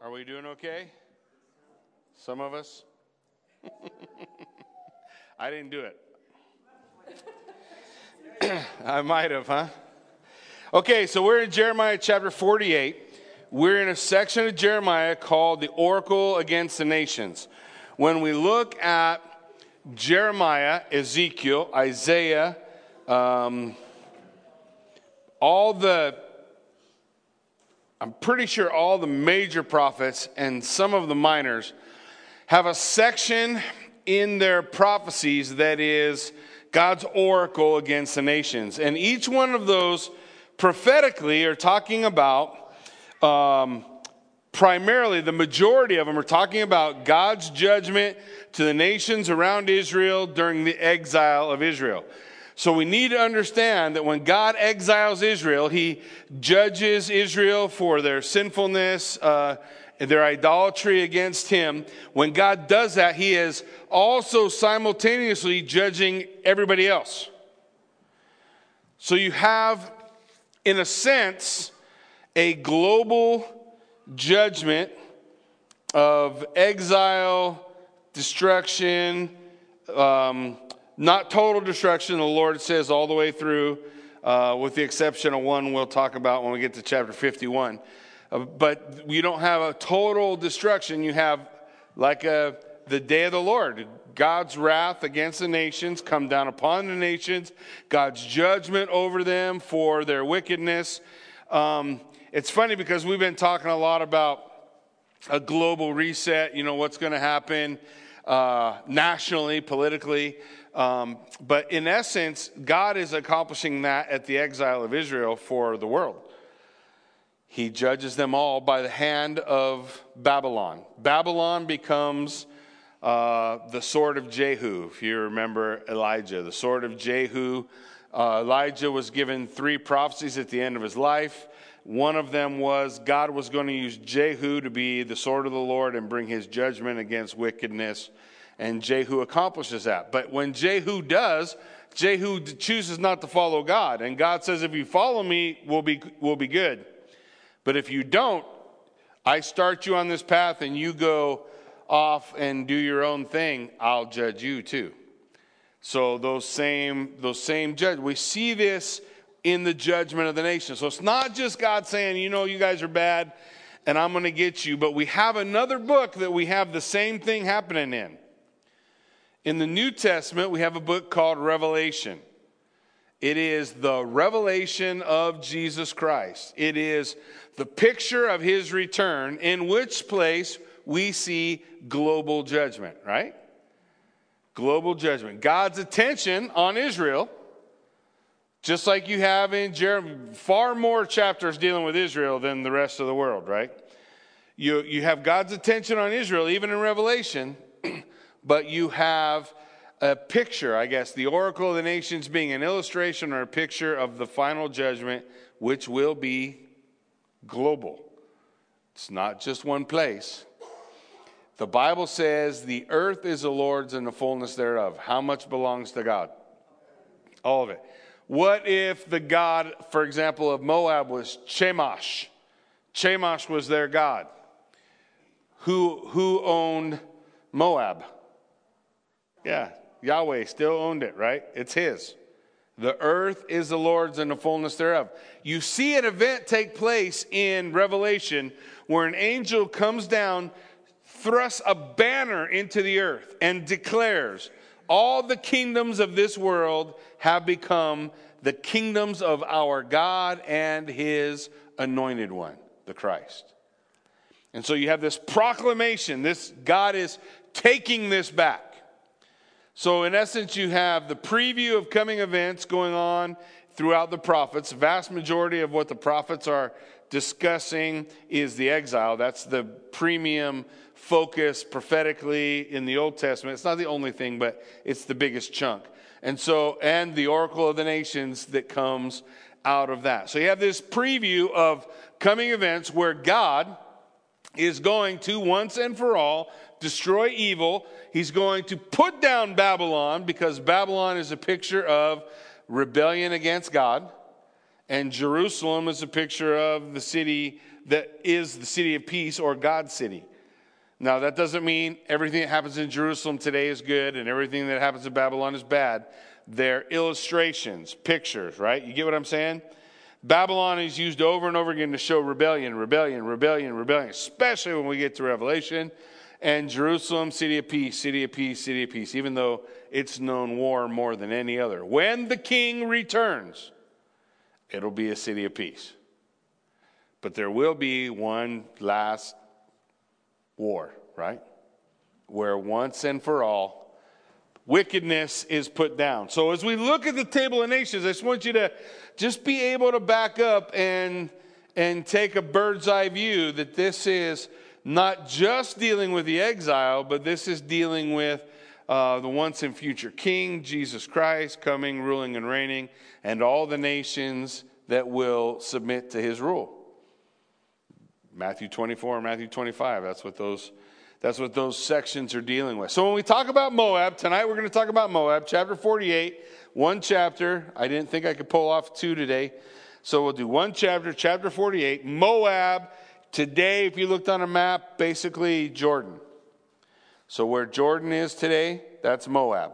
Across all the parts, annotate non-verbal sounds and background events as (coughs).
Are we doing okay? Some of us? (laughs) I didn't do it. (clears throat) I might have, huh? Okay, so we're in Jeremiah chapter 48. We're in a section of Jeremiah called the Oracle Against the Nations. When we look at Jeremiah, Ezekiel, Isaiah, um, all the I'm pretty sure all the major prophets and some of the minors have a section in their prophecies that is God's oracle against the nations. And each one of those prophetically are talking about, um, primarily, the majority of them are talking about God's judgment to the nations around Israel during the exile of Israel. So we need to understand that when God exiles Israel, he judges Israel for their sinfulness, uh, their idolatry against him. When God does that, he is also simultaneously judging everybody else. So you have, in a sense, a global judgment of exile, destruction, um, not total destruction, the Lord says all the way through, uh, with the exception of one we'll talk about when we get to chapter 51. Uh, but you don't have a total destruction. You have like a, the day of the Lord. God's wrath against the nations come down upon the nations, God's judgment over them for their wickedness. Um, it's funny because we've been talking a lot about a global reset, you know, what's going to happen uh, nationally, politically. Um, but in essence, God is accomplishing that at the exile of Israel for the world. He judges them all by the hand of Babylon. Babylon becomes uh, the sword of Jehu, if you remember Elijah. The sword of Jehu. Uh, Elijah was given three prophecies at the end of his life. One of them was God was going to use Jehu to be the sword of the Lord and bring his judgment against wickedness and Jehu accomplishes that. But when Jehu does, Jehu chooses not to follow God. And God says, if you follow me, we'll be, we'll be good. But if you don't, I start you on this path and you go off and do your own thing, I'll judge you too. So those same, those same judge, we see this in the judgment of the nation. So it's not just God saying, you know, you guys are bad and I'm going to get you, but we have another book that we have the same thing happening in. In the New Testament, we have a book called Revelation. It is the revelation of Jesus Christ. It is the picture of his return, in which place we see global judgment, right? Global judgment. God's attention on Israel, just like you have in Jeremiah, far more chapters dealing with Israel than the rest of the world, right? You, you have God's attention on Israel, even in Revelation, but you have a picture, I guess, the oracle of the nations being an illustration or a picture of the final judgment, which will be global. It's not just one place. The Bible says the earth is the Lord's and the fullness thereof. How much belongs to God? All of it. What if the God, for example, of Moab was Chemosh? Chemosh was their God. Who, who owned Moab? Yeah, Yahweh still owned it, right? It's his. The earth is the Lord's and the fullness thereof. You see an event take place in Revelation where an angel comes down, thrusts a banner into the earth, and declares, All the kingdoms of this world have become the kingdoms of our God and his anointed one, the Christ. And so you have this proclamation. This God is taking this back. So, in essence, you have the preview of coming events going on throughout the prophets. Vast majority of what the prophets are discussing is the exile. That's the premium focus prophetically in the Old Testament. It's not the only thing, but it's the biggest chunk. And so, and the oracle of the nations that comes out of that. So you have this preview of coming events where God is going to once and for all destroy evil. He's going to put down Babylon because Babylon is a picture of rebellion against God. And Jerusalem is a picture of the city that is the city of peace or God's city. Now, that doesn't mean everything that happens in Jerusalem today is good and everything that happens in Babylon is bad. They're illustrations, pictures, right? You get what I'm saying? Babylon is used over and over again to show rebellion, rebellion, rebellion, rebellion, especially when we get to Revelation. And Jerusalem, city of peace, city of peace, city of peace, even though it's known war more than any other. When the king returns, it'll be a city of peace. But there will be one last war, right? Where once and for all, wickedness is put down. So as we look at the table of nations, I just want you to just be able to back up and, and take a bird's eye view that this is not just dealing with the exile, but this is dealing with uh, the once and future King, Jesus Christ, coming, ruling, and reigning, and all the nations that will submit to his rule. Matthew 24 and Matthew 25, that's what those that's what those sections are dealing with. So when we talk about Moab, tonight we're going to talk about Moab, chapter 48, one chapter. I didn't think I could pull off two today. So we'll do one chapter, chapter 48. Moab, today, if you looked on a map, basically Jordan. So where Jordan is today, that's Moab.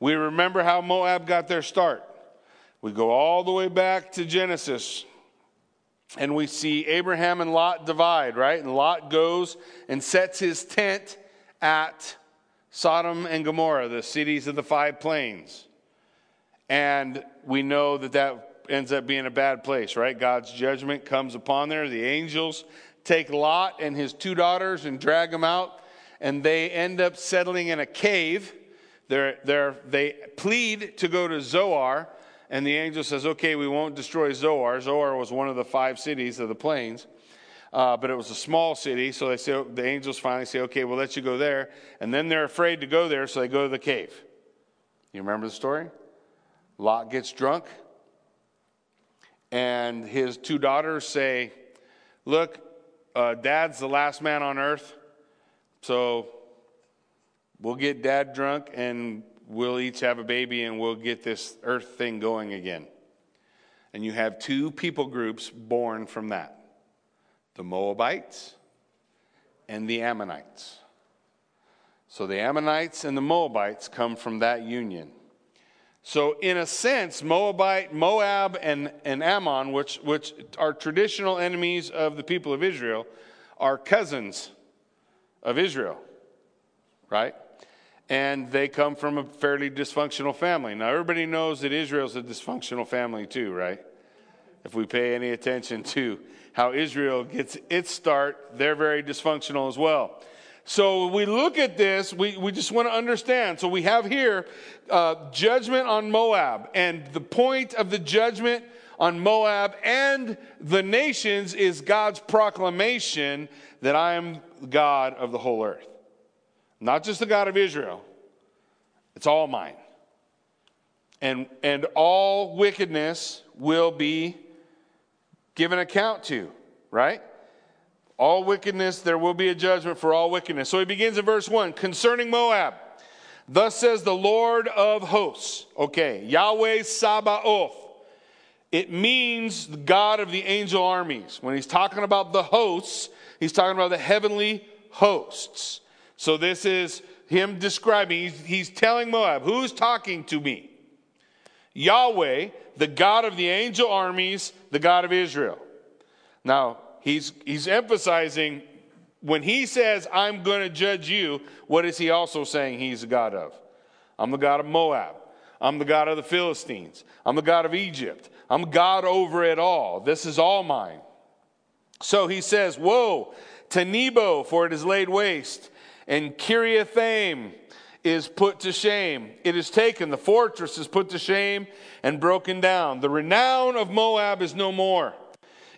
We remember how Moab got their start. We go all the way back to Genesis, and we see Abraham and Lot divide, right? And Lot goes and sets his tent at Sodom and Gomorrah, the cities of the five plains. And we know that that ends up being a bad place, right? God's judgment comes upon there. The angels take Lot and his two daughters and drag them out, and they end up settling in a cave. They're, they're, they plead to go to Zoar, and the angel says, Okay, we won't destroy Zoar. Zoar was one of the five cities of the plains. Uh, but it was a small city, so they say the angels finally say, "Okay, we'll let you go there." And then they're afraid to go there, so they go to the cave. You remember the story? Lot gets drunk, and his two daughters say, "Look, uh, Dad's the last man on earth, so we'll get Dad drunk, and we'll each have a baby and we'll get this earth thing going again. And you have two people groups born from that the Moabites and the Ammonites. So the Ammonites and the Moabites come from that union. So, in a sense, Moabite, Moab, and, and Ammon, which, which are traditional enemies of the people of Israel, are cousins of Israel, right? and they come from a fairly dysfunctional family. Now, everybody knows that Israel's a dysfunctional family too, right? If we pay any attention to how Israel gets its start, they're very dysfunctional as well. So we look at this, we, we just want to understand. So we have here uh, judgment on Moab, and the point of the judgment on Moab and the nations is God's proclamation that I am God of the whole earth. Not just the God of Israel, it's all mine. And, and all wickedness will be given account to, right? All wickedness, there will be a judgment for all wickedness. So he begins in verse 1 concerning Moab. Thus says the Lord of hosts. Okay, Yahweh Sabaoth. It means the God of the angel armies. When he's talking about the hosts, he's talking about the heavenly hosts. So this is him describing, he's, he's telling Moab, who's talking to me? Yahweh, the God of the angel armies, the God of Israel. Now, he's, he's emphasizing when he says, I'm going to judge you, what is he also saying he's the God of? I'm the God of Moab. I'm the God of the Philistines. I'm the God of Egypt. I'm God over it all. This is all mine. So he says, Woe to Nebo, for it is laid waste and Kiriathaim is put to shame. It is taken, the fortress is put to shame and broken down. The renown of Moab is no more.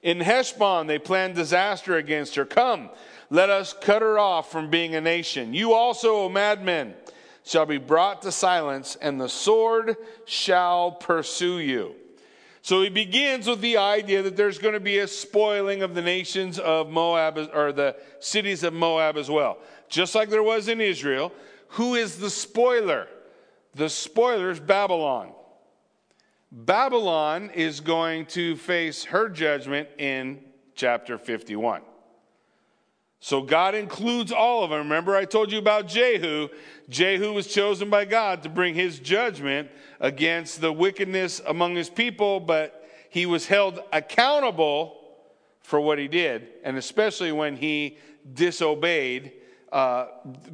In Heshbon, they plan disaster against her. Come, let us cut her off from being a nation. You also, O madmen, shall be brought to silence, and the sword shall pursue you. So he begins with the idea that there's going to be a spoiling of the nations of Moab, or the cities of Moab as well just like there was in Israel. Who is the spoiler? The spoiler is Babylon. Babylon is going to face her judgment in chapter 51. So God includes all of them. Remember, I told you about Jehu. Jehu was chosen by God to bring his judgment against the wickedness among his people, but he was held accountable for what he did, and especially when he disobeyed uh,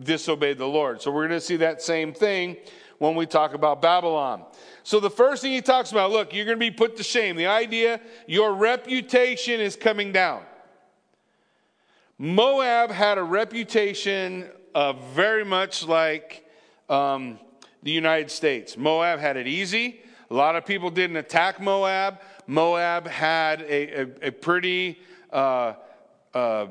disobeyed the Lord. So we're going to see that same thing when we talk about Babylon. So the first thing he talks about, look, you're going to be put to shame. The idea, your reputation is coming down. Moab had a reputation very much like um, the United States. Moab had it easy. A lot of people didn't attack Moab. Moab had a, a, a pretty uh, uh,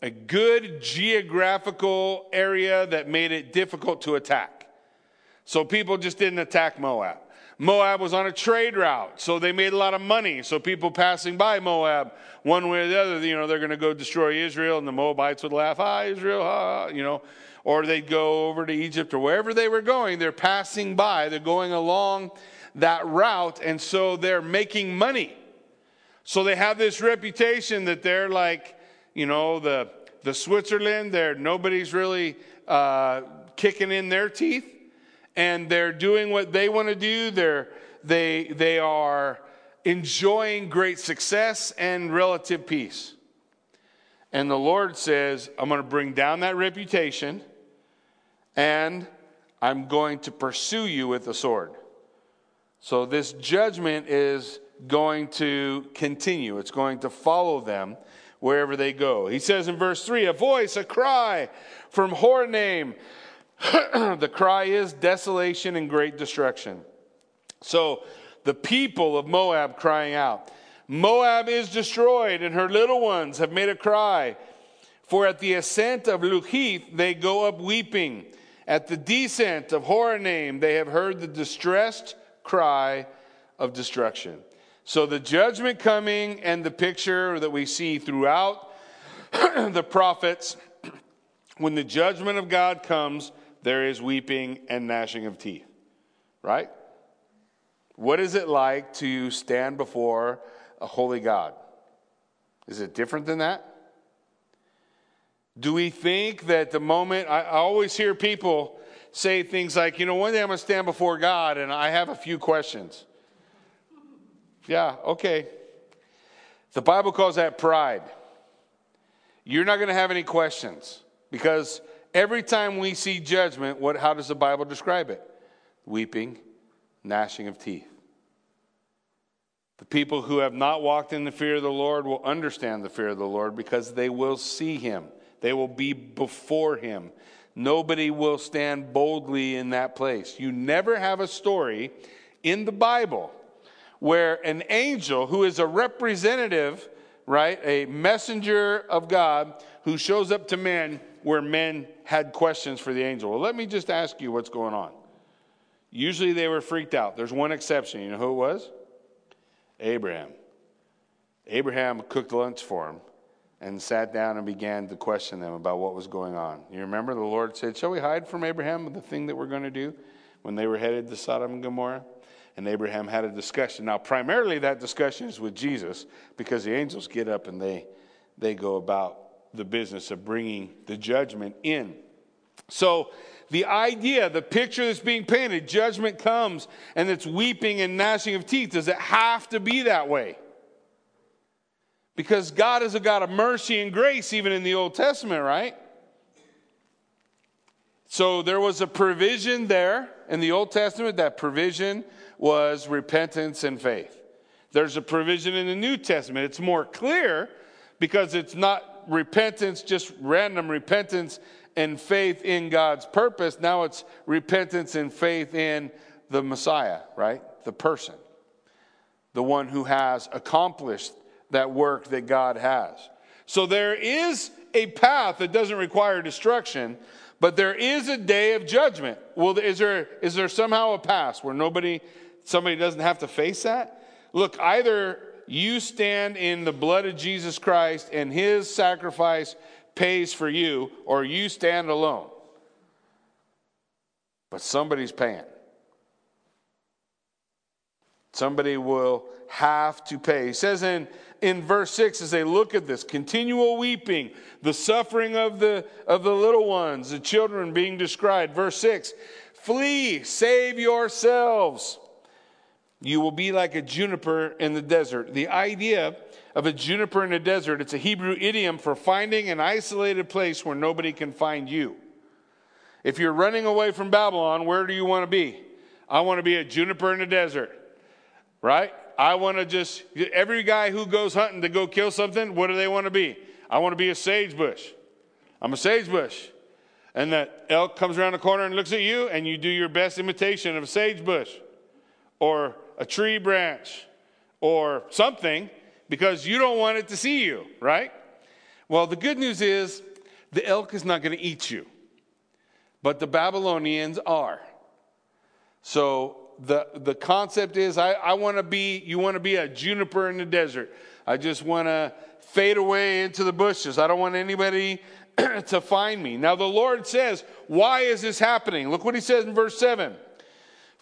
a good geographical area that made it difficult to attack. So people just didn't attack Moab. Moab was on a trade route, so they made a lot of money. So people passing by Moab, one way or the other, you know, they're going to go destroy Israel, and the Moabites would laugh, ah, Israel, ah, you know. Or they'd go over to Egypt or wherever they were going. They're passing by, they're going along that route, and so they're making money. So they have this reputation that they're like, you know, the, the Switzerland, there nobody's really uh, kicking in their teeth and they're doing what they want to do. They're, they, they are enjoying great success and relative peace. And the Lord says, I'm going to bring down that reputation and I'm going to pursue you with the sword. So this judgment is going to continue, it's going to follow them wherever they go. He says in verse 3 a voice, a cry from Horonaim (clears throat) the cry is desolation and great destruction. So the people of Moab crying out, Moab is destroyed, and her little ones have made a cry. For at the ascent of Luhith they go up weeping. At the descent of Horonaim they have heard the distressed cry of destruction. So the judgment coming and the picture that we see throughout (clears throat) the prophets, (clears throat) when the judgment of God comes, there is weeping and gnashing of teeth, right? What is it like to stand before a holy God? Is it different than that? Do we think that the moment, I, I always hear people say things like, you know, one day I'm going to stand before God and I have a few questions. Yeah, okay. The Bible calls that pride. You're not going to have any questions because Every time we see judgment, what, how does the Bible describe it? Weeping, gnashing of teeth. The people who have not walked in the fear of the Lord will understand the fear of the Lord because they will see him. They will be before him. Nobody will stand boldly in that place. You never have a story in the Bible where an angel who is a representative, right, a messenger of God who shows up to men where men had questions for the angel. Well, let me just ask you what's going on. Usually they were freaked out. There's one exception. You know who it was? Abraham. Abraham cooked lunch for him and sat down and began to question them about what was going on. You remember the Lord said, Shall we hide from Abraham the thing that we're going to do when they were headed to Sodom and Gomorrah? And Abraham had a discussion. Now, primarily that discussion is with Jesus because the angels get up and they, they go about the business of bringing the judgment in. So, the idea, the picture that's being painted, judgment comes and it's weeping and gnashing of teeth. Does it have to be that way? Because God is a God of mercy and grace, even in the Old Testament, right? So there was a provision there in the Old Testament. That provision was repentance and faith. There's a provision in the New Testament. It's more clear because it's not repentance, just random repentance and faith in God's purpose. Now it's repentance and faith in the Messiah, right? The person, the one who has accomplished that work that God has. So there is a path that doesn't require destruction, but there is a day of judgment. Well, is there, is there somehow a path where nobody, somebody doesn't have to face that? Look, either you stand in the blood of Jesus Christ and his sacrifice pays for you, or you stand alone. But somebody's paying. Somebody will have to pay. He says in, in verse 6 as they look at this continual weeping, the suffering of the, of the little ones, the children being described. Verse 6 Flee, save yourselves. You will be like a juniper in the desert. The idea of a juniper in the desert, it's a Hebrew idiom for finding an isolated place where nobody can find you. If you're running away from Babylon, where do you want to be? I want to be a juniper in the desert, right? I want to just, every guy who goes hunting to go kill something, what do they want to be? I want to be a sage bush. I'm a sage bush. And that elk comes around the corner and looks at you, and you do your best imitation of a sage bush or a tree branch or something because you don't want it to see you, right? Well, the good news is the elk is not going to eat you, but the Babylonians are. So the, the concept is I, I want to be, you want to be a juniper in the desert. I just want to fade away into the bushes. I don't want anybody (clears throat) to find me. Now, the Lord says, Why is this happening? Look what he says in verse 7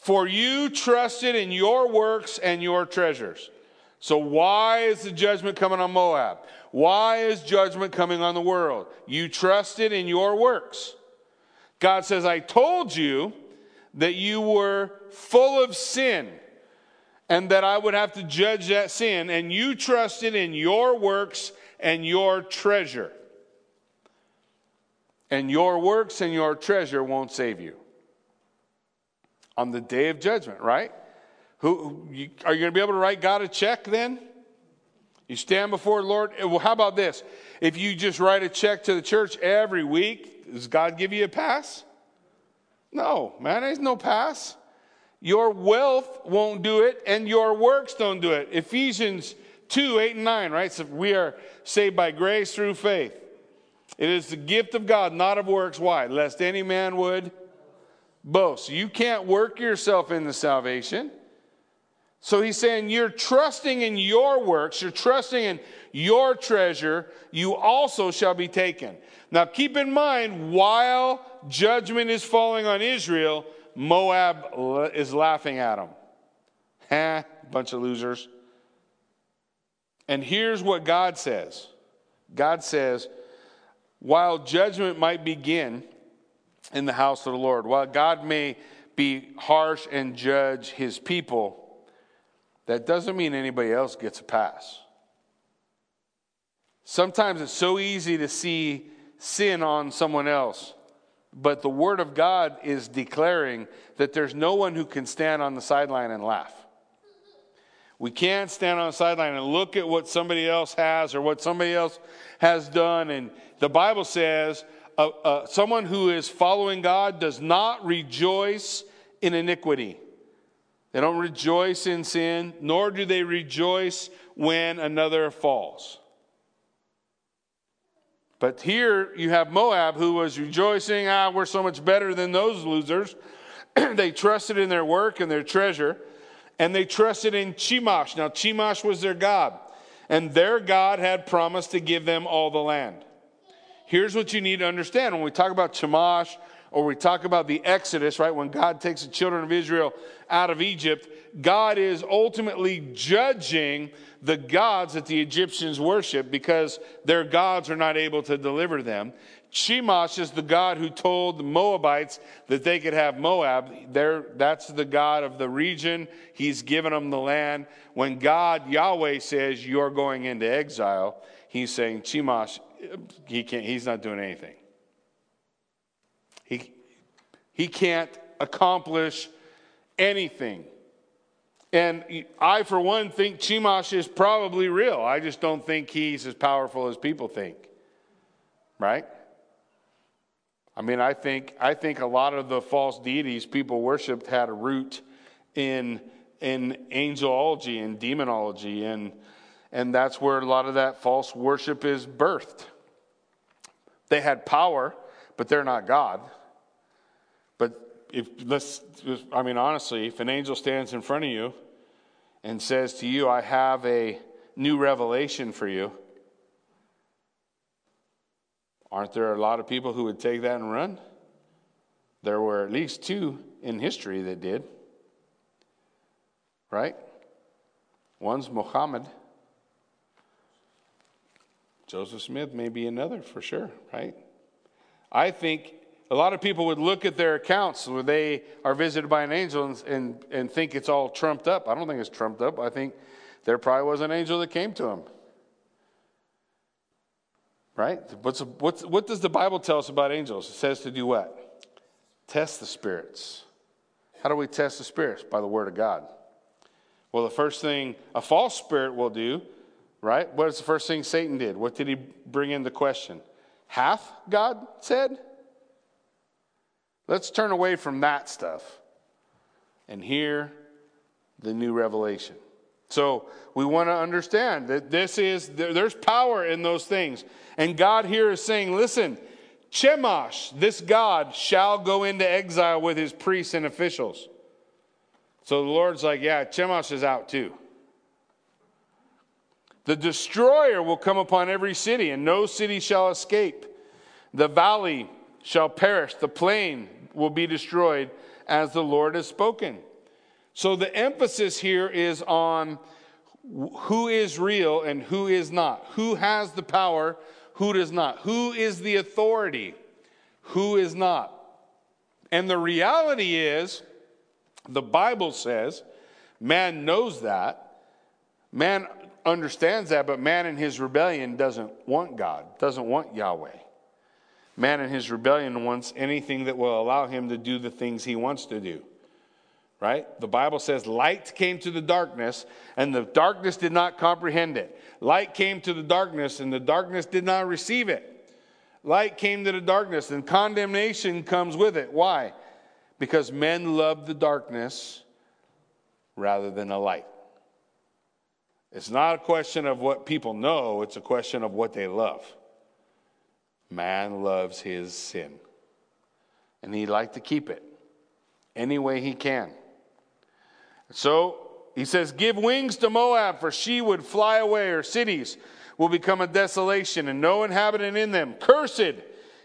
For you trusted in your works and your treasures. So, why is the judgment coming on Moab? Why is judgment coming on the world? You trusted in your works. God says, I told you that you were full of sin and that I would have to judge that sin, and you trusted in your works and your treasure. And your works and your treasure won't save you on the day of judgment, right? Who, you, are you going to be able to write God a check then? You stand before the Lord. Eh, well, how about this? If you just write a check to the church every week, does God give you a pass? No, man, there's no pass. Your wealth won't do it, and your works don't do it. Ephesians 2 8 and 9, right? So we are saved by grace through faith. It is the gift of God, not of works. Why? Lest any man would boast. You can't work yourself into salvation. So he's saying you're trusting in your works, you're trusting in your treasure, you also shall be taken. Now keep in mind, while judgment is falling on Israel, Moab is laughing at them. Ha, (laughs) eh, bunch of losers. And here's what God says God says, while judgment might begin in the house of the Lord, while God may be harsh and judge his people, that doesn't mean anybody else gets a pass. Sometimes it's so easy to see sin on someone else, but the Word of God is declaring that there's no one who can stand on the sideline and laugh. We can't stand on the sideline and look at what somebody else has or what somebody else has done. And the Bible says uh, uh, someone who is following God does not rejoice in iniquity. They don't rejoice in sin, nor do they rejoice when another falls. But here you have Moab who was rejoicing, ah, we're so much better than those losers. (clears throat) they trusted in their work and their treasure, and they trusted in Chemosh. Now, Chemosh was their God, and their God had promised to give them all the land. Here's what you need to understand when we talk about Chemosh or we talk about the Exodus, right? When God takes the children of Israel out of Egypt, God is ultimately judging the gods that the Egyptians worship because their gods are not able to deliver them. Chemosh is the God who told the Moabites that they could have Moab. They're, that's the God of the region. He's given them the land. When God, Yahweh, says you're going into exile, he's saying, Chemosh, he can't, he's not doing anything. He, he can't accomplish anything. And I, for one, think Chemosh is probably real. I just don't think he's as powerful as people think. Right? I mean, I think, I think a lot of the false deities people worshiped had a root in, in angelology and demonology, and, and that's where a lot of that false worship is birthed. They had power, but they're not God But if let's, I mean, honestly, if an angel stands in front of you and says to you, I have a new revelation for you, aren't there a lot of people who would take that and run? There were at least two in history that did. Right? One's Muhammad. Joseph Smith may be another for sure, right? I think a lot of people would look at their accounts where they are visited by an angel and, and, and think it's all trumped up. I don't think it's trumped up. I think there probably was an angel that came to him. Right? What's, what's, what does the Bible tell us about angels? It says to do what? Test the spirits. How do we test the spirits? By the Word of God. Well, the first thing a false spirit will do, right? What is the first thing Satan did? What did he bring into question? Hath God said? Let's turn away from that stuff and hear the new revelation. So we want to understand that this is, there's power in those things. And God here is saying, listen, Chemosh, this God, shall go into exile with his priests and officials. So the Lord's like, yeah, Chemosh is out too. The destroyer will come upon every city, and no city shall escape. The valley shall perish, the plain will be destroyed, as the Lord has spoken. So the emphasis here is on who is real and who is not, who has the power, who does not, who is the authority, who is not. And the reality is, the Bible says, man knows that, man understands that, but man in his rebellion doesn't want God, doesn't want Yahweh. Man in his rebellion wants anything that will allow him to do the things he wants to do. Right? The Bible says light came to the darkness, and the darkness did not comprehend it. Light came to the darkness, and the darkness did not receive it. Light came to the darkness, and condemnation comes with it. Why? Because men love the darkness rather than the light. It's not a question of what people know, it's a question of what they love. Man loves his sin, and he'd like to keep it any way he can. So he says, Give wings to Moab, for she would fly away. Her cities will become a desolation, and no inhabitant in them. Cursed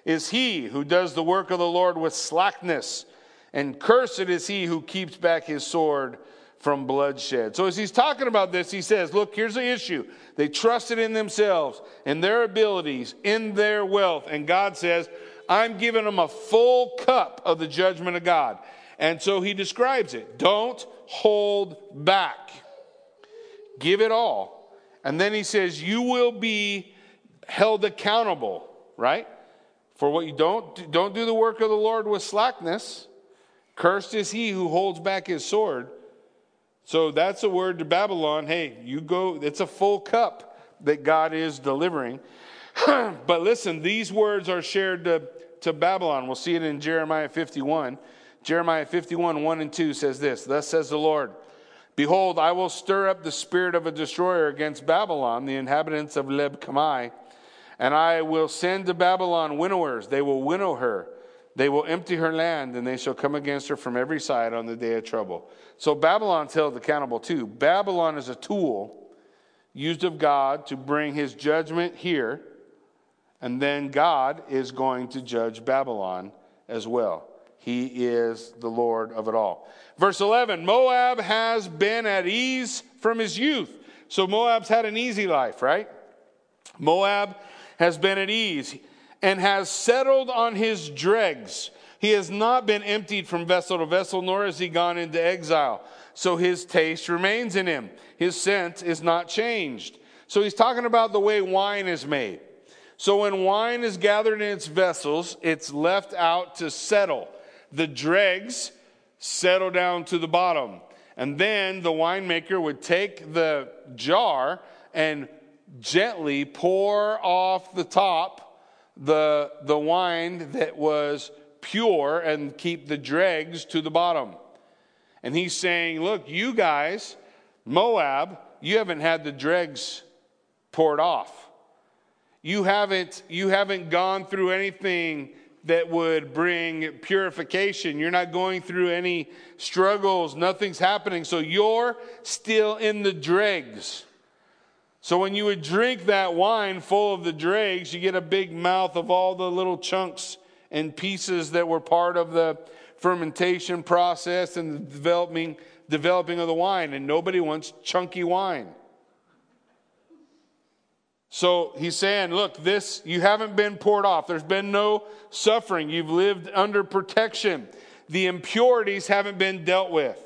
is he who does the work of the Lord with slackness, and cursed is he who keeps back his sword from bloodshed. So, as he's talking about this, he says, Look, here's the issue. They trusted in themselves, in their abilities, in their wealth. And God says, I'm giving them a full cup of the judgment of God. And so he describes it don't hold back, give it all. And then he says, You will be held accountable, right? For what you don't, don't do the work of the Lord with slackness. Cursed is he who holds back his sword. So that's a word to Babylon. Hey, you go, it's a full cup that God is delivering. (clears throat) but listen, these words are shared to, to Babylon. We'll see it in Jeremiah 51. Jeremiah 51, 1 and 2 says this Thus says the Lord Behold, I will stir up the spirit of a destroyer against Babylon, the inhabitants of Leb Kamai, and I will send to Babylon winnowers. They will winnow her they will empty her land, and they shall come against her from every side on the day of trouble. So Babylon's held accountable too. Babylon is a tool used of God to bring his judgment here, and then God is going to judge Babylon as well. He is the Lord of it all. Verse 11 Moab has been at ease from his youth. So Moab's had an easy life, right? Moab has been at ease and has settled on his dregs. He has not been emptied from vessel to vessel, nor has he gone into exile. So his taste remains in him. His scent is not changed. So he's talking about the way wine is made. So when wine is gathered in its vessels, it's left out to settle. The dregs settle down to the bottom. And then the winemaker would take the jar and gently pour off the top the, the wine that was pure and keep the dregs to the bottom. And he's saying, Look, you guys, Moab, you haven't had the dregs poured off. You haven't, you haven't gone through anything that would bring purification. You're not going through any struggles. Nothing's happening. So you're still in the dregs. So when you would drink that wine full of the dregs, you get a big mouth of all the little chunks and pieces that were part of the fermentation process and the developing developing of the wine, and nobody wants chunky wine. So he's saying, look, this, you haven't been poured off. There's been no suffering. You've lived under protection. The impurities haven't been dealt with.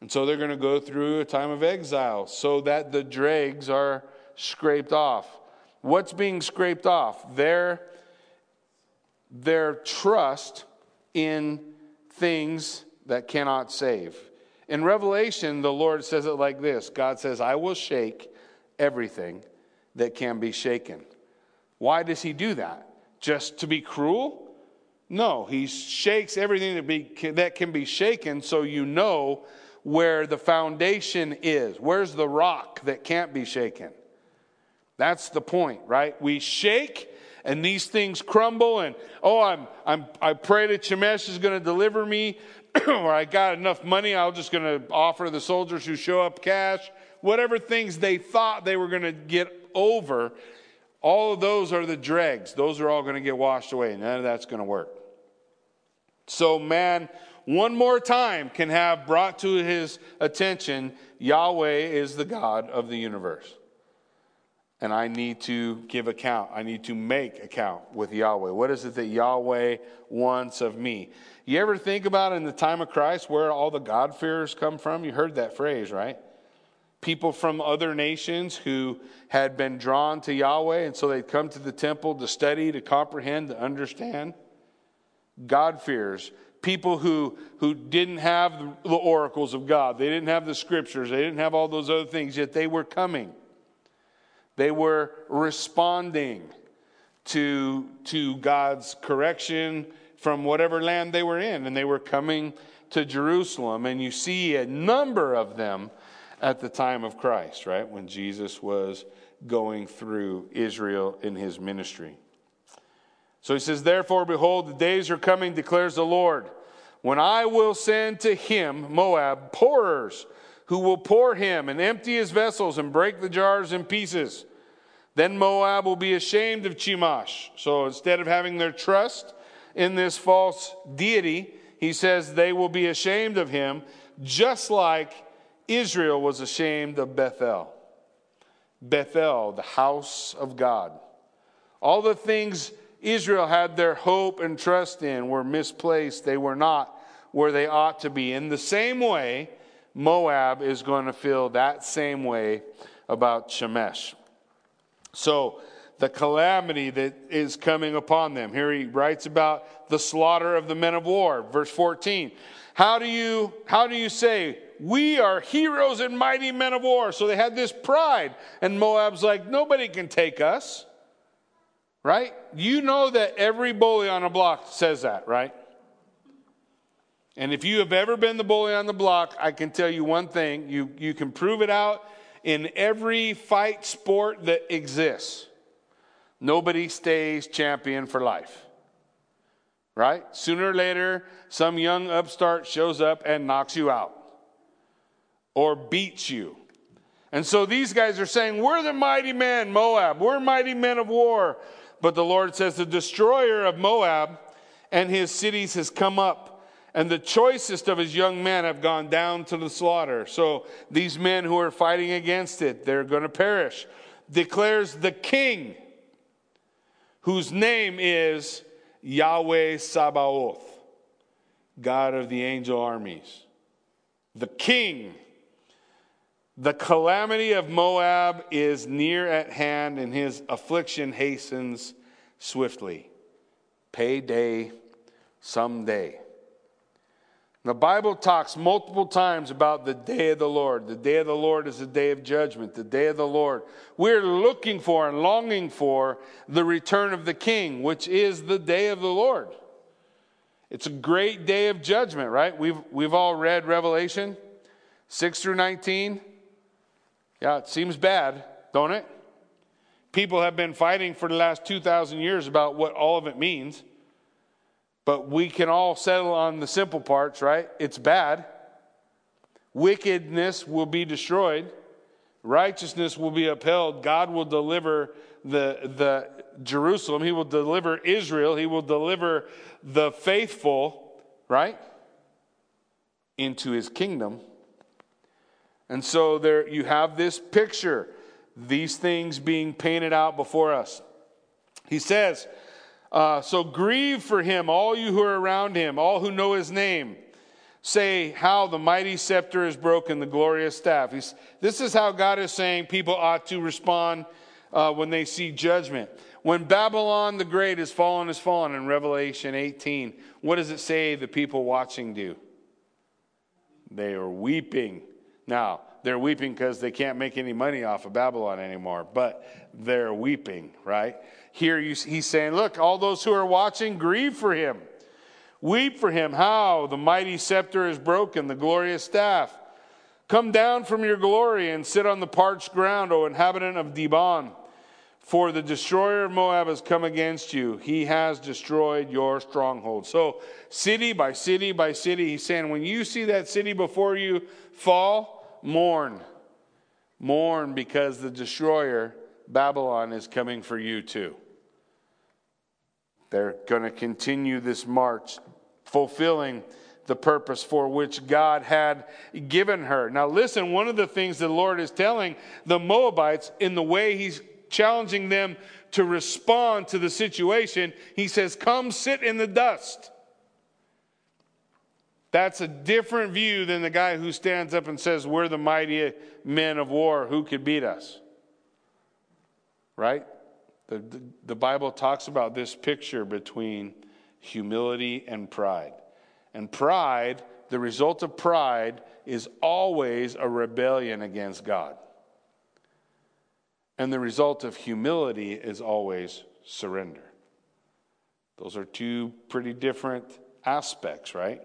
And so they're going to go through a time of exile so that the dregs are scraped off. What's being scraped off? Their, their trust in things that cannot save. In Revelation, the Lord says it like this God says, I will shake everything that can be shaken. Why does he do that? Just to be cruel? No, he shakes everything that, be, that can be shaken so you know where the foundation is. Where's the rock that can't be shaken? That's the point, right? We shake and these things crumble and oh I'm, I'm i pray that Chemosh is going to deliver me (clears throat) or I got enough money I'm just going to offer the soldiers who show up cash whatever things they thought they were going to get over all of those are the dregs those are all going to get washed away none of that's going to work so man one more time can have brought to his attention Yahweh is the God of the universe. And I need to give account. I need to make account with Yahweh. What is it that Yahweh wants of me? You ever think about in the time of Christ where all the God-fearers come from? You heard that phrase, right? People from other nations who had been drawn to Yahweh, and so they'd come to the temple to study, to comprehend, to understand. God-fearers people who, who didn't have the oracles of God, they didn't have the scriptures, they didn't have all those other things, yet they were coming. They were responding to, to God's correction from whatever land they were in, and they were coming to Jerusalem. And you see a number of them at the time of Christ, right? When Jesus was going through Israel in his ministry. So he says, Therefore, behold, the days are coming, declares the Lord, when I will send to him, Moab, pourers who will pour him and empty his vessels and break the jars in pieces. Then Moab will be ashamed of Chemosh. So instead of having their trust in this false deity, he says they will be ashamed of him, just like Israel was ashamed of Bethel. Bethel, the house of God. All the things Israel had their hope and trust in were misplaced. They were not where they ought to be. In the same way, Moab is going to feel that same way about Chemosh. So, the calamity that is coming upon them. Here he writes about the slaughter of the men of war, verse 14. How do you how do you say we are heroes and mighty men of war? So they had this pride and Moab's like nobody can take us. Right? You know that every bully on a block says that, right? And if you have ever been the bully on the block, I can tell you one thing you, you can prove it out in every fight sport that exists. Nobody stays champion for life. Right? Sooner or later, some young upstart shows up and knocks you out or beats you. And so these guys are saying, We're the mighty men, Moab. We're mighty men of war. But the Lord says, The destroyer of Moab and his cities has come up, and the choicest of his young men have gone down to the slaughter. So these men who are fighting against it, they're going to perish. Declares the king, whose name is Yahweh Sabaoth, God of the angel armies. The king the calamity of Moab is near at hand, and his affliction hastens swiftly. Payday someday. The Bible talks multiple times about the day of the Lord. The day of the Lord is the day of judgment, the day of the Lord. We're looking for and longing for the return of the King, which is the day of the Lord. It's a great day of judgment, right? We've, we've all read Revelation 6 through 19. Yeah, it seems bad, don't it? People have been fighting for the last 2,000 years about what all of it means. But we can all settle on the simple parts, right? It's bad. Wickedness will be destroyed. Righteousness will be upheld. God will deliver the, the Jerusalem. He will deliver Israel. He will deliver the faithful, right? into his kingdom. And so there you have this picture, these things being painted out before us. He says, uh, So grieve for him, all you who are around him, all who know his name. Say how the mighty scepter is broken, the glorious staff. He's, this is how God is saying people ought to respond uh, when they see judgment. When Babylon the Great is fallen, is fallen in Revelation 18, what does it say the people watching do? They are weeping. Now, they're weeping because they can't make any money off of Babylon anymore, but they're weeping, right? Here he's saying, Look, all those who are watching, grieve for him. Weep for him. How? The mighty scepter is broken, the glorious staff. Come down from your glory and sit on the parched ground, O inhabitant of Dibon. For the destroyer of Moab has come against you. He has destroyed your stronghold. So, city by city by city, he's saying, when you see that city before you fall, mourn. Mourn because the destroyer, Babylon, is coming for you too. They're going to continue this march, fulfilling the purpose for which God had given her. Now, listen, one of the things the Lord is telling the Moabites in the way He's challenging them to respond to the situation, he says, Come sit in the dust. That's a different view than the guy who stands up and says, We're the mighty men of war. Who could beat us? Right? The, the, the Bible talks about this picture between humility and pride. And pride, the result of pride, is always a rebellion against God. And the result of humility is always surrender. Those are two pretty different aspects, right?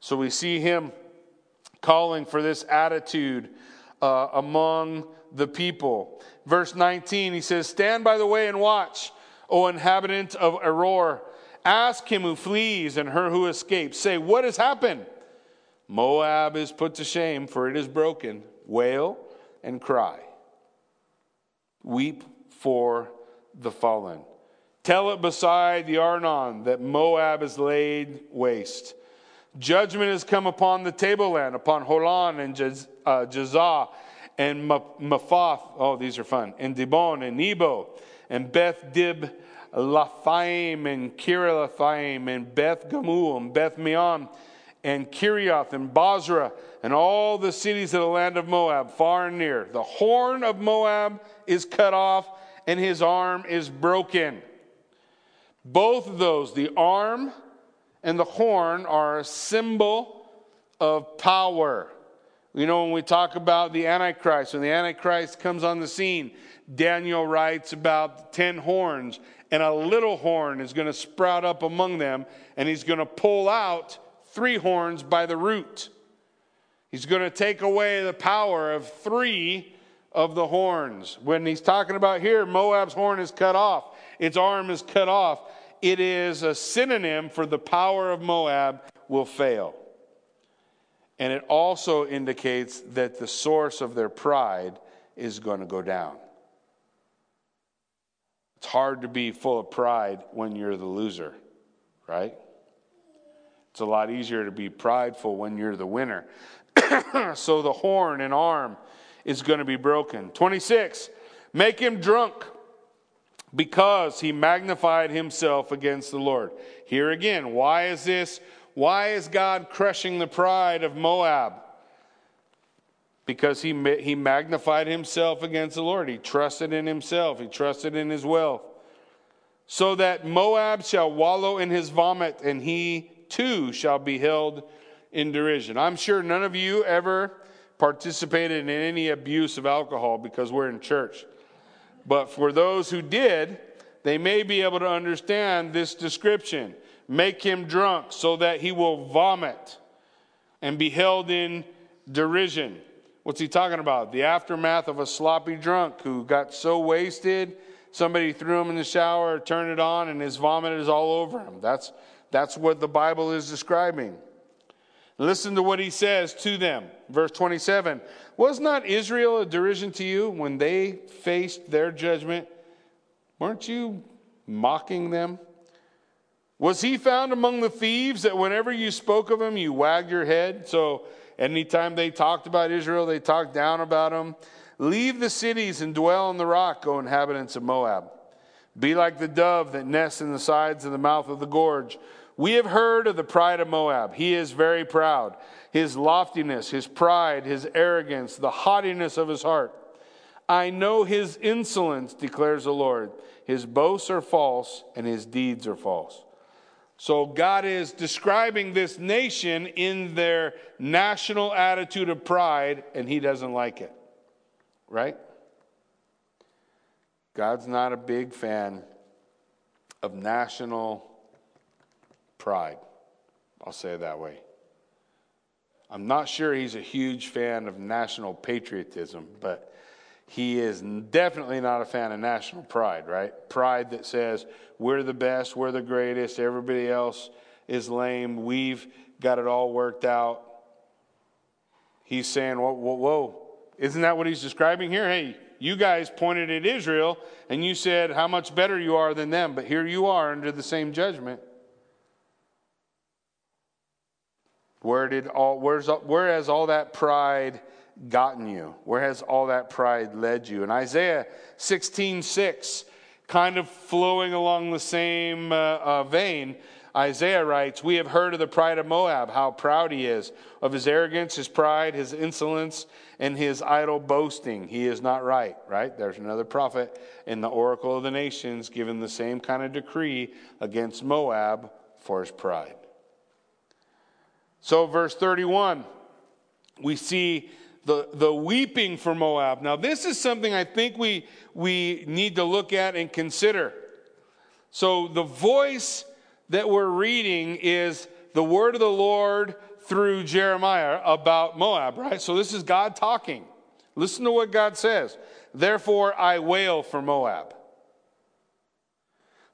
So we see him calling for this attitude uh, among the people. Verse 19, he says, Stand by the way and watch, O inhabitant of Aroer. Ask him who flees and her who escapes. Say, What has happened? Moab is put to shame, for it is broken. Wail and cry. Weep for the fallen. Tell it beside the Arnon that Moab is laid waste. Judgment has come upon the tableland, upon Holon and Jaz, uh, Jahzah and Mephaath. Oh, these are fun. And Dibon and Nebo and Beth Dib Laphaim and Kiriathaim and Beth Gamul and Beth Meon and Kerioth and Bozrah and all the cities of the land of Moab, far and near. The horn of Moab is cut off and his arm is broken. Both of those, the arm and the horn, are a symbol of power. You know, when we talk about the Antichrist, when the Antichrist comes on the scene, Daniel writes about 10 horns, and a little horn is going to sprout up among them, and he's going to pull out three horns by the root. He's going to take away the power of three of the horns. When he's talking about here, Moab's horn is cut off, its arm is cut off. It is a synonym for the power of Moab will fail. And it also indicates that the source of their pride is going to go down. It's hard to be full of pride when you're the loser, right? It's a lot easier to be prideful when you're the winner. (coughs) so the horn and arm is going to be broken. 26, make him drunk because he magnified himself against the Lord. Here again, why is this? Why is God crushing the pride of Moab? Because he, he magnified himself against the Lord. He trusted in himself, he trusted in his wealth. So that Moab shall wallow in his vomit, and he too shall be held in derision. I'm sure none of you ever participated in any abuse of alcohol because we're in church. But for those who did, they may be able to understand this description. Make him drunk so that he will vomit and be held in derision. What's he talking about? The aftermath of a sloppy drunk who got so wasted, somebody threw him in the shower, turned it on, and his vomit is all over him. That's that's what the Bible is describing. Listen to what he says to them. Verse 27 Was not Israel a derision to you when they faced their judgment? Weren't you mocking them? Was he found among the thieves that whenever you spoke of him, you wagged your head? So anytime they talked about Israel, they talked down about him. Leave the cities and dwell on the rock, O inhabitants of Moab. Be like the dove that nests in the sides of the mouth of the gorge. We have heard of the pride of Moab. He is very proud. His loftiness, his pride, his arrogance, the haughtiness of his heart. I know his insolence, declares the Lord. His boasts are false and his deeds are false. So God is describing this nation in their national attitude of pride, and he doesn't like it. Right? God's not a big fan of national pride. I'll say it that way. I'm not sure he's a huge fan of national patriotism, but he is definitely not a fan of national pride, right? Pride that says we're the best, we're the greatest, everybody else is lame, we've got it all worked out. He's saying, whoa, whoa, whoa. Isn't that what he's describing here? Hey, you guys pointed at Israel and you said how much better you are than them, but here you are under the same judgment. Where did all where's where has all that pride gotten you? Where has all that pride led you? In Isaiah 16, 6, kind of flowing along the same uh, uh, vein, Isaiah writes, We have heard of the pride of Moab, how proud he is, of his arrogance, his pride, his insolence, and his idle boasting. He is not right, right? There's another prophet in the oracle of the nations giving the same kind of decree against Moab for his pride. So, verse 31, we see the, the weeping for Moab. Now, this is something I think we, we need to look at and consider. So, the voice that we're reading is the word of the Lord through Jeremiah about Moab, right? So, this is God talking. Listen to what God says. Therefore, I wail for Moab.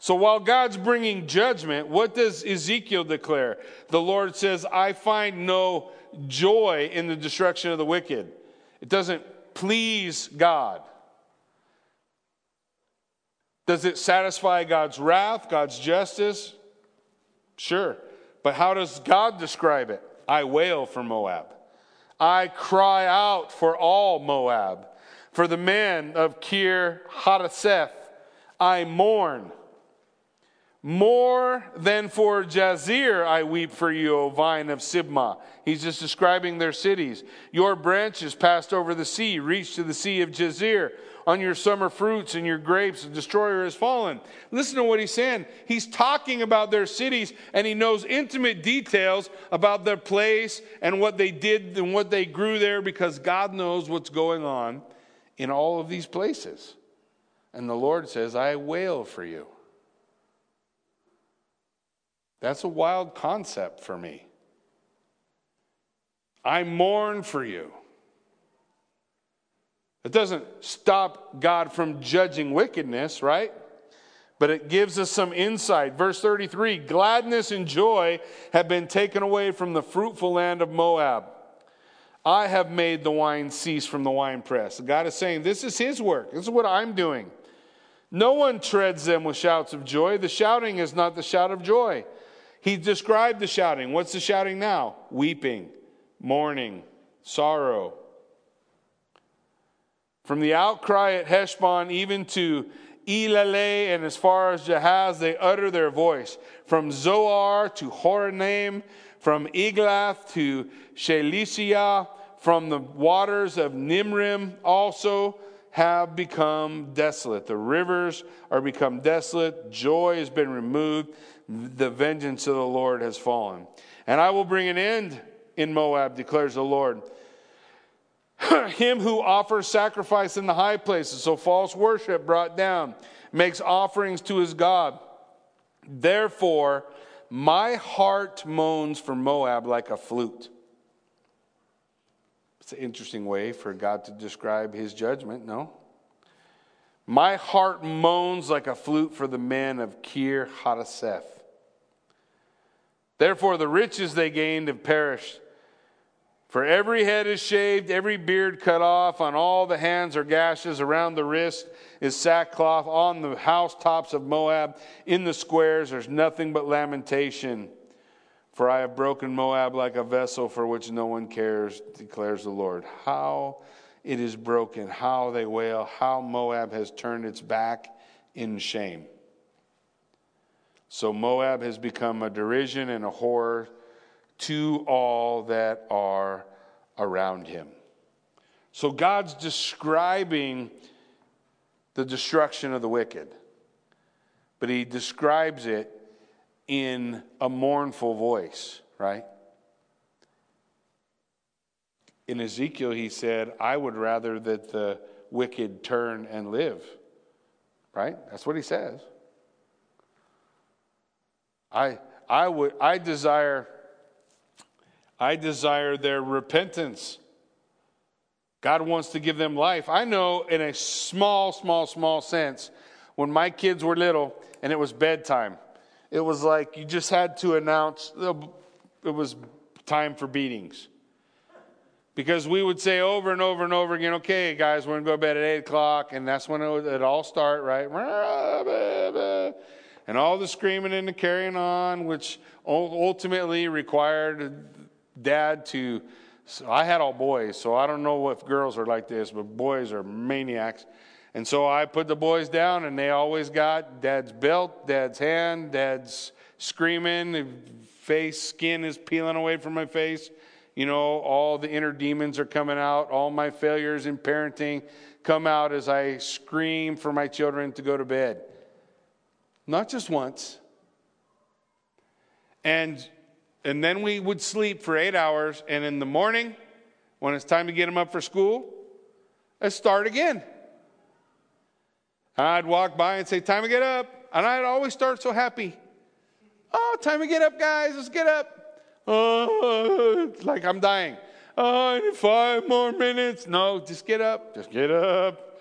So while God's bringing judgment, what does Ezekiel declare? The Lord says, I find no joy in the destruction of the wicked. It doesn't please God. Does it satisfy God's wrath, God's justice? Sure. But how does God describe it? I wail for Moab. I cry out for all Moab. For the men of Kir Hareseth, I mourn. More than for Jazer, I weep for you, O vine of Sibmah. He's just describing their cities. Your branches passed over the sea, reached to the sea of Jazer. On your summer fruits and your grapes, the destroyer has fallen. Listen to what he's saying. He's talking about their cities, and he knows intimate details about their place and what they did and what they grew there because God knows what's going on in all of these places. And the Lord says, I wail for you. That's a wild concept for me. I mourn for you. It doesn't stop God from judging wickedness, right? But it gives us some insight. Verse 33 Gladness and joy have been taken away from the fruitful land of Moab. I have made the wine cease from the winepress. God is saying, This is His work. This is what I'm doing. No one treads them with shouts of joy. The shouting is not the shout of joy. He described the shouting. What's the shouting now? Weeping, mourning, sorrow. From the outcry at Heshbon even to Elealeh and as far as Jahaz, they utter their voice. From Zoar to Horonaim, from Eglath to Shelishiah, from the waters of Nimrim also have become desolate. The rivers are become desolate. Joy has been removed the vengeance of the Lord has fallen. And I will bring an end in Moab, declares the Lord. (clears throat) Him who offers sacrifice in the high places, so false worship brought down, makes offerings to his God. Therefore, my heart moans for Moab like a flute. It's an interesting way for God to describe his judgment, no? My heart moans like a flute for the men of Kir Hareseth. Therefore, the riches they gained have perished. For every head is shaved, every beard cut off, on all the hands are gashes, around the wrist is sackcloth, on the housetops of Moab, in the squares, there's nothing but lamentation. For I have broken Moab like a vessel for which no one cares, declares the Lord. How it is broken, how they wail, how Moab has turned its back in shame. So Moab has become a derision and a horror to all that are around him. So God's describing the destruction of the wicked, but he describes it in a mournful voice, right? In Ezekiel, he said, I would rather that the wicked turn and live, right? That's what he says. I, I, would, I desire I desire their repentance. God wants to give them life. I know in a small, small, small sense, when my kids were little and it was bedtime, it was like you just had to announce it was time for beatings. Because we would say over and over and over again, okay, guys, we're going to go to bed at 8 o'clock, and that's when it would all start, right? And all the screaming and the carrying on, which ultimately required dad to, so I had all boys, so I don't know if girls are like this, but boys are maniacs. And so I put the boys down, and they always got dad's belt, dad's hand, dad's screaming, face, skin is peeling away from my face. You know, all the inner demons are coming out, all my failures in parenting come out as I scream for my children to go to bed. Not just once. And and then we would sleep for eight hours, and in the morning, when it's time to get them up for school, let's start again. I'd walk by and say, Time to get up. And I'd always start so happy. Oh, time to get up, guys. Let's get up. Oh, (laughs) like I'm dying. Oh, five more minutes. No, just get up. Just get up.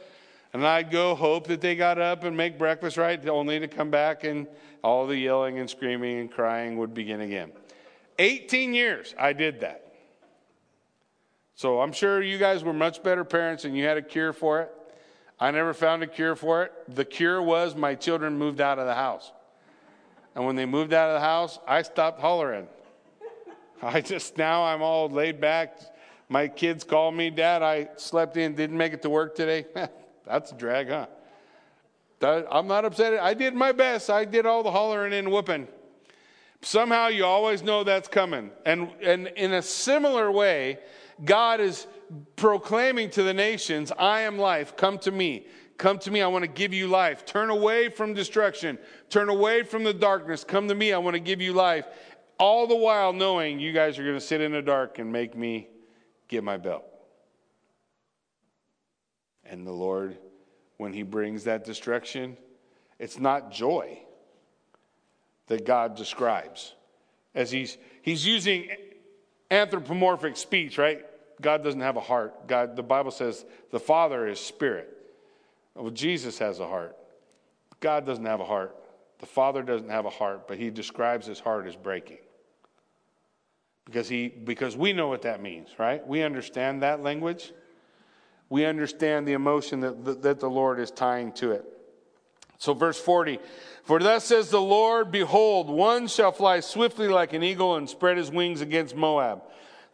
And I'd go hope that they got up and make breakfast right, only to come back and all the yelling and screaming and crying would begin again. 18 years I did that. So I'm sure you guys were much better parents and you had a cure for it. I never found a cure for it. The cure was my children moved out of the house. And when they moved out of the house, I stopped hollering. I just, now I'm all laid back. My kids call me, Dad, I slept in, didn't make it to work today. (laughs) That's a drag, huh? I'm not upset. I did my best. I did all the hollering and whooping. Somehow you always know that's coming. And, and in a similar way, God is proclaiming to the nations, I am life, come to me. Come to me, I want to give you life. Turn away from destruction, turn away from the darkness. Come to me, I want to give you life. All the while knowing you guys are going to sit in the dark and make me get my belt. And the Lord, when He brings that destruction, it's not joy that God describes. As he's, he's using anthropomorphic speech, right? God doesn't have a heart. God, the Bible says the Father is spirit. Well, Jesus has a heart. God doesn't have a heart. The Father doesn't have a heart, but he describes his heart as breaking. Because, he, because we know what that means, right? We understand that language. We understand the emotion that, that the Lord is tying to it. So, verse 40 For thus says the Lord, Behold, one shall fly swiftly like an eagle and spread his wings against Moab.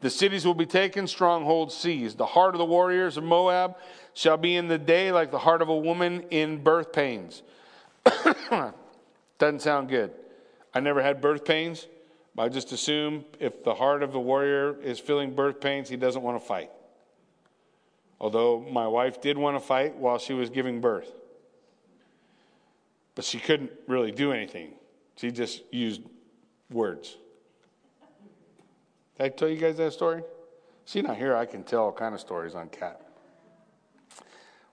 The cities will be taken, strongholds seized. The heart of the warriors of Moab shall be in the day like the heart of a woman in birth pains. (coughs) Doesn't sound good. I never had birth pains. I just assume if the heart of the warrior is feeling birth pains, he doesn't want to fight. Although my wife did want to fight while she was giving birth but she couldn't really do anything. She just used words. Did I tell you guys that story? She's not here. I can tell all kind of stories on Cat.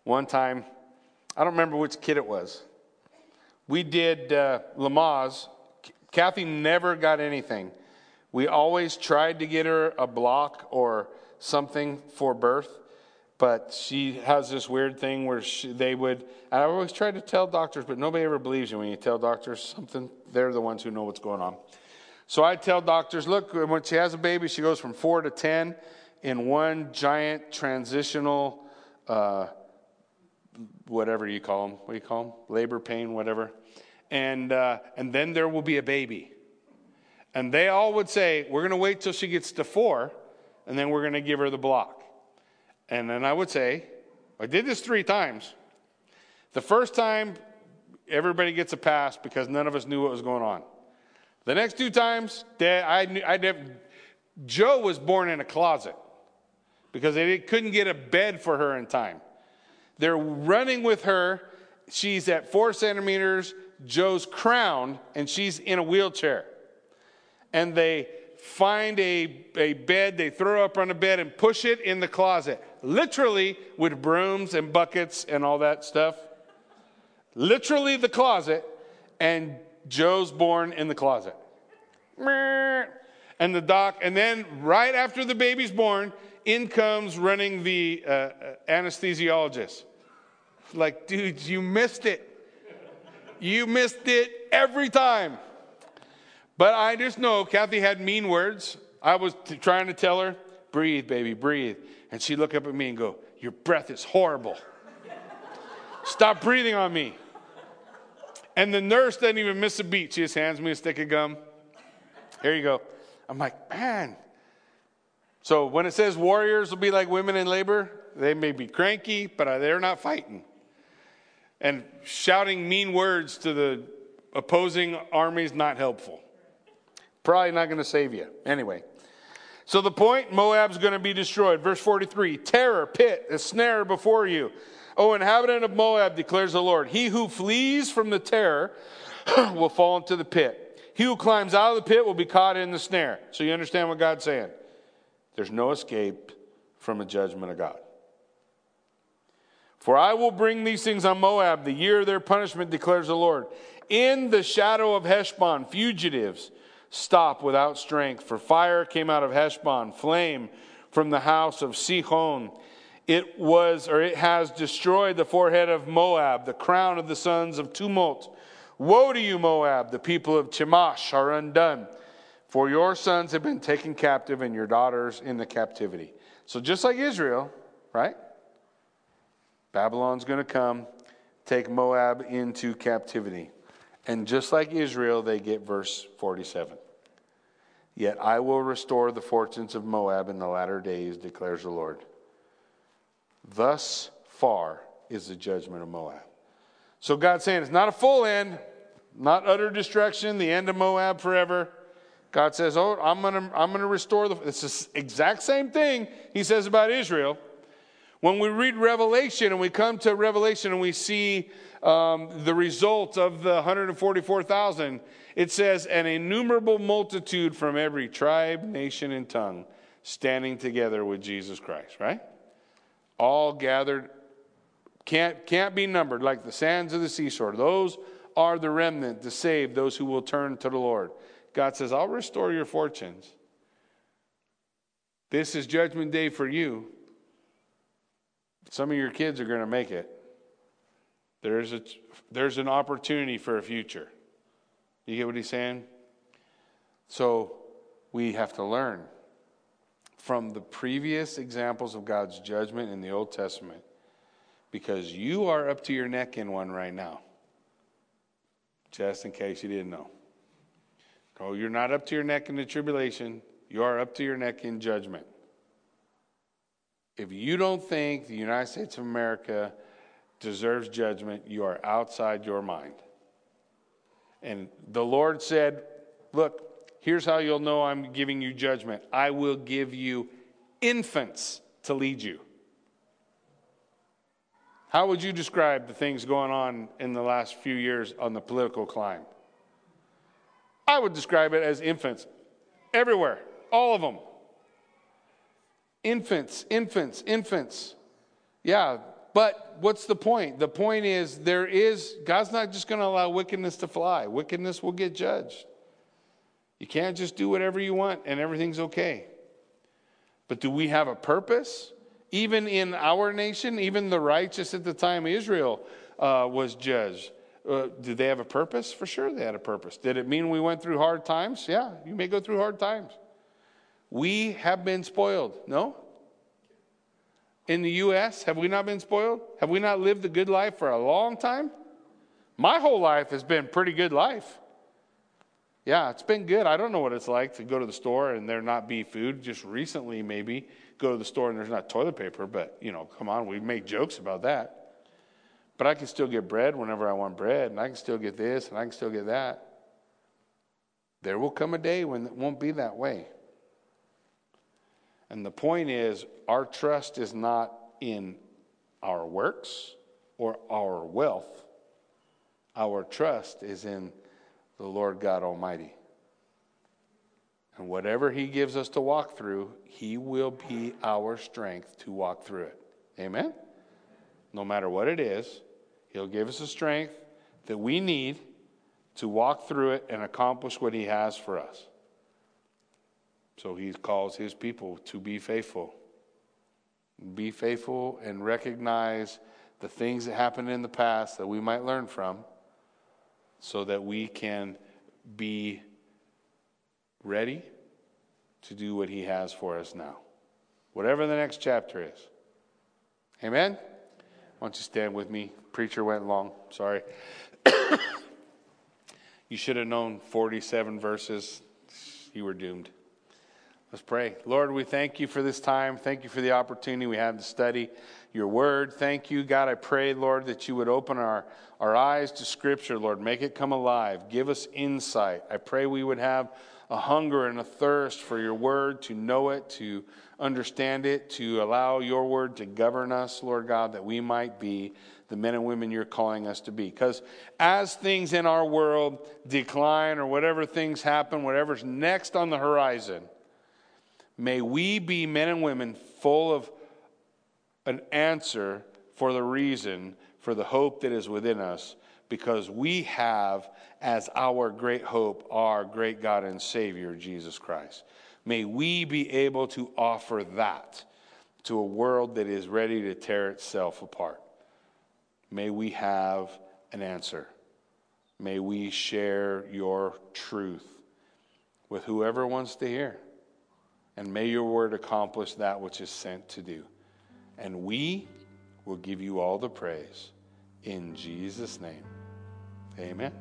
One time, I don't remember which kid it was. We did uh, Lamaze. Kathy never got anything. We always tried to get her a block or something for birth but she has this weird thing where she, they would i always try to tell doctors but nobody ever believes you when you tell doctors something they're the ones who know what's going on so i tell doctors look when she has a baby she goes from 4 to 10 in one giant transitional, uh, whatever you call them. What do you call them? Labor pain, whatever. And, uh, and then there will be a baby. And they all would say, We're going to wait till she gets to four, and then we're going to give her the block. And then I would say, I did this three times. The first time, everybody gets a pass because none of us knew what was going on. The next two times, I knew, I never, Joe was born in a closet because they couldn't get a bed for her in time. They're running with her. She's at four centimeters. Joe's crowned, and she's in a wheelchair. And they find a, a bed, they throw up on a bed and push it in the closet, literally with brooms and buckets and all that stuff. Literally the closet, and Joe's born in the closet. And the doc, and then right after the baby's born, in comes running the uh, uh, anesthesiologist. Like, dude, you missed it. You missed it every time. But I just know Kathy had mean words. I was t- trying to tell her, breathe, baby, breathe. And she'd look up at me and go, Your breath is horrible. Stop breathing on me. And the nurse doesn't even miss a beat. She just hands me a stick of gum. Here you go. I'm like, man. So when it says warriors will be like women in labor, they may be cranky, but they're not fighting. And shouting mean words to the opposing army is not helpful. Probably not going to save you. Anyway. So the point Moab's going to be destroyed. Verse 43 Terror, pit, a snare before you. O inhabitant of Moab, declares the Lord, he who flees from the terror (clears throat) will fall into the pit. He who climbs out of the pit will be caught in the snare. So you understand what God's saying? There's no escape from a judgment of God. For I will bring these things on Moab, the year of their punishment, declares the Lord. In the shadow of Heshbon, fugitives stop without strength. For fire came out of Heshbon, flame from the house of Sihon. It was, or it has destroyed the forehead of Moab, the crown of the sons of tumult. Woe to you, Moab! The people of Chemosh are undone, for your sons have been taken captive and your daughters in the captivity. So, just like Israel, right? Babylon's going to come, take Moab into captivity. And just like Israel, they get verse 47. Yet I will restore the fortunes of Moab in the latter days, declares the Lord. Thus far is the judgment of Moab. So God's saying it's not a full end, not utter destruction, the end of Moab forever. God says, "Oh, I'm going to I'm going to restore the it's the exact same thing he says about Israel. When we read Revelation and we come to Revelation and we see um, the result of the 144,000, it says, an innumerable multitude from every tribe, nation, and tongue standing together with Jesus Christ, right? All gathered, can't, can't be numbered like the sands of the seashore. Those are the remnant, the saved, those who will turn to the Lord. God says, I'll restore your fortunes. This is judgment day for you. Some of your kids are going to make it. There's, a, there's an opportunity for a future. You get what he's saying? So we have to learn from the previous examples of God's judgment in the Old Testament because you are up to your neck in one right now. Just in case you didn't know. Oh, you're not up to your neck in the tribulation, you are up to your neck in judgment. If you don't think the United States of America deserves judgment, you are outside your mind. And the Lord said, Look, here's how you'll know I'm giving you judgment I will give you infants to lead you. How would you describe the things going on in the last few years on the political climb? I would describe it as infants everywhere, all of them. Infants, infants, infants. Yeah, but what's the point? The point is there is, God's not just going to allow wickedness to fly. Wickedness will get judged. You can't just do whatever you want and everything's okay. But do we have a purpose? Even in our nation, even the righteous at the time Israel uh, was judged. Uh, did they have a purpose? For sure they had a purpose. Did it mean we went through hard times? Yeah, you may go through hard times. We have been spoiled. No? in the U.S.? Have we not been spoiled? Have we not lived a good life for a long time? My whole life has been pretty good life. Yeah, it's been good. I don't know what it's like to go to the store and there not be food. Just recently, maybe go to the store and there's not toilet paper, but you know, come on, we make jokes about that. But I can still get bread whenever I want bread, and I can still get this, and I can still get that. There will come a day when it won't be that way. And the point is, our trust is not in our works or our wealth. Our trust is in the Lord God Almighty. And whatever He gives us to walk through, He will be our strength to walk through it. Amen? No matter what it is, He'll give us the strength that we need to walk through it and accomplish what He has for us. So He calls His people to be faithful. Be faithful and recognize the things that happened in the past that we might learn from so that we can be ready to do what He has for us now. Whatever the next chapter is. Amen? Why don't you stand with me? Preacher went long. Sorry. (coughs) you should have known 47 verses. You were doomed. Let's pray. Lord, we thank you for this time. Thank you for the opportunity we have to study your word. Thank you, God. I pray, Lord, that you would open our, our eyes to Scripture, Lord. Make it come alive. Give us insight. I pray we would have a hunger and a thirst for your word, to know it, to understand it, to allow your word to govern us, Lord God, that we might be the men and women you're calling us to be. Because as things in our world decline or whatever things happen, whatever's next on the horizon, May we be men and women full of an answer for the reason for the hope that is within us because we have as our great hope our great God and Savior, Jesus Christ. May we be able to offer that to a world that is ready to tear itself apart. May we have an answer. May we share your truth with whoever wants to hear. And may your word accomplish that which is sent to do. And we will give you all the praise. In Jesus' name, amen.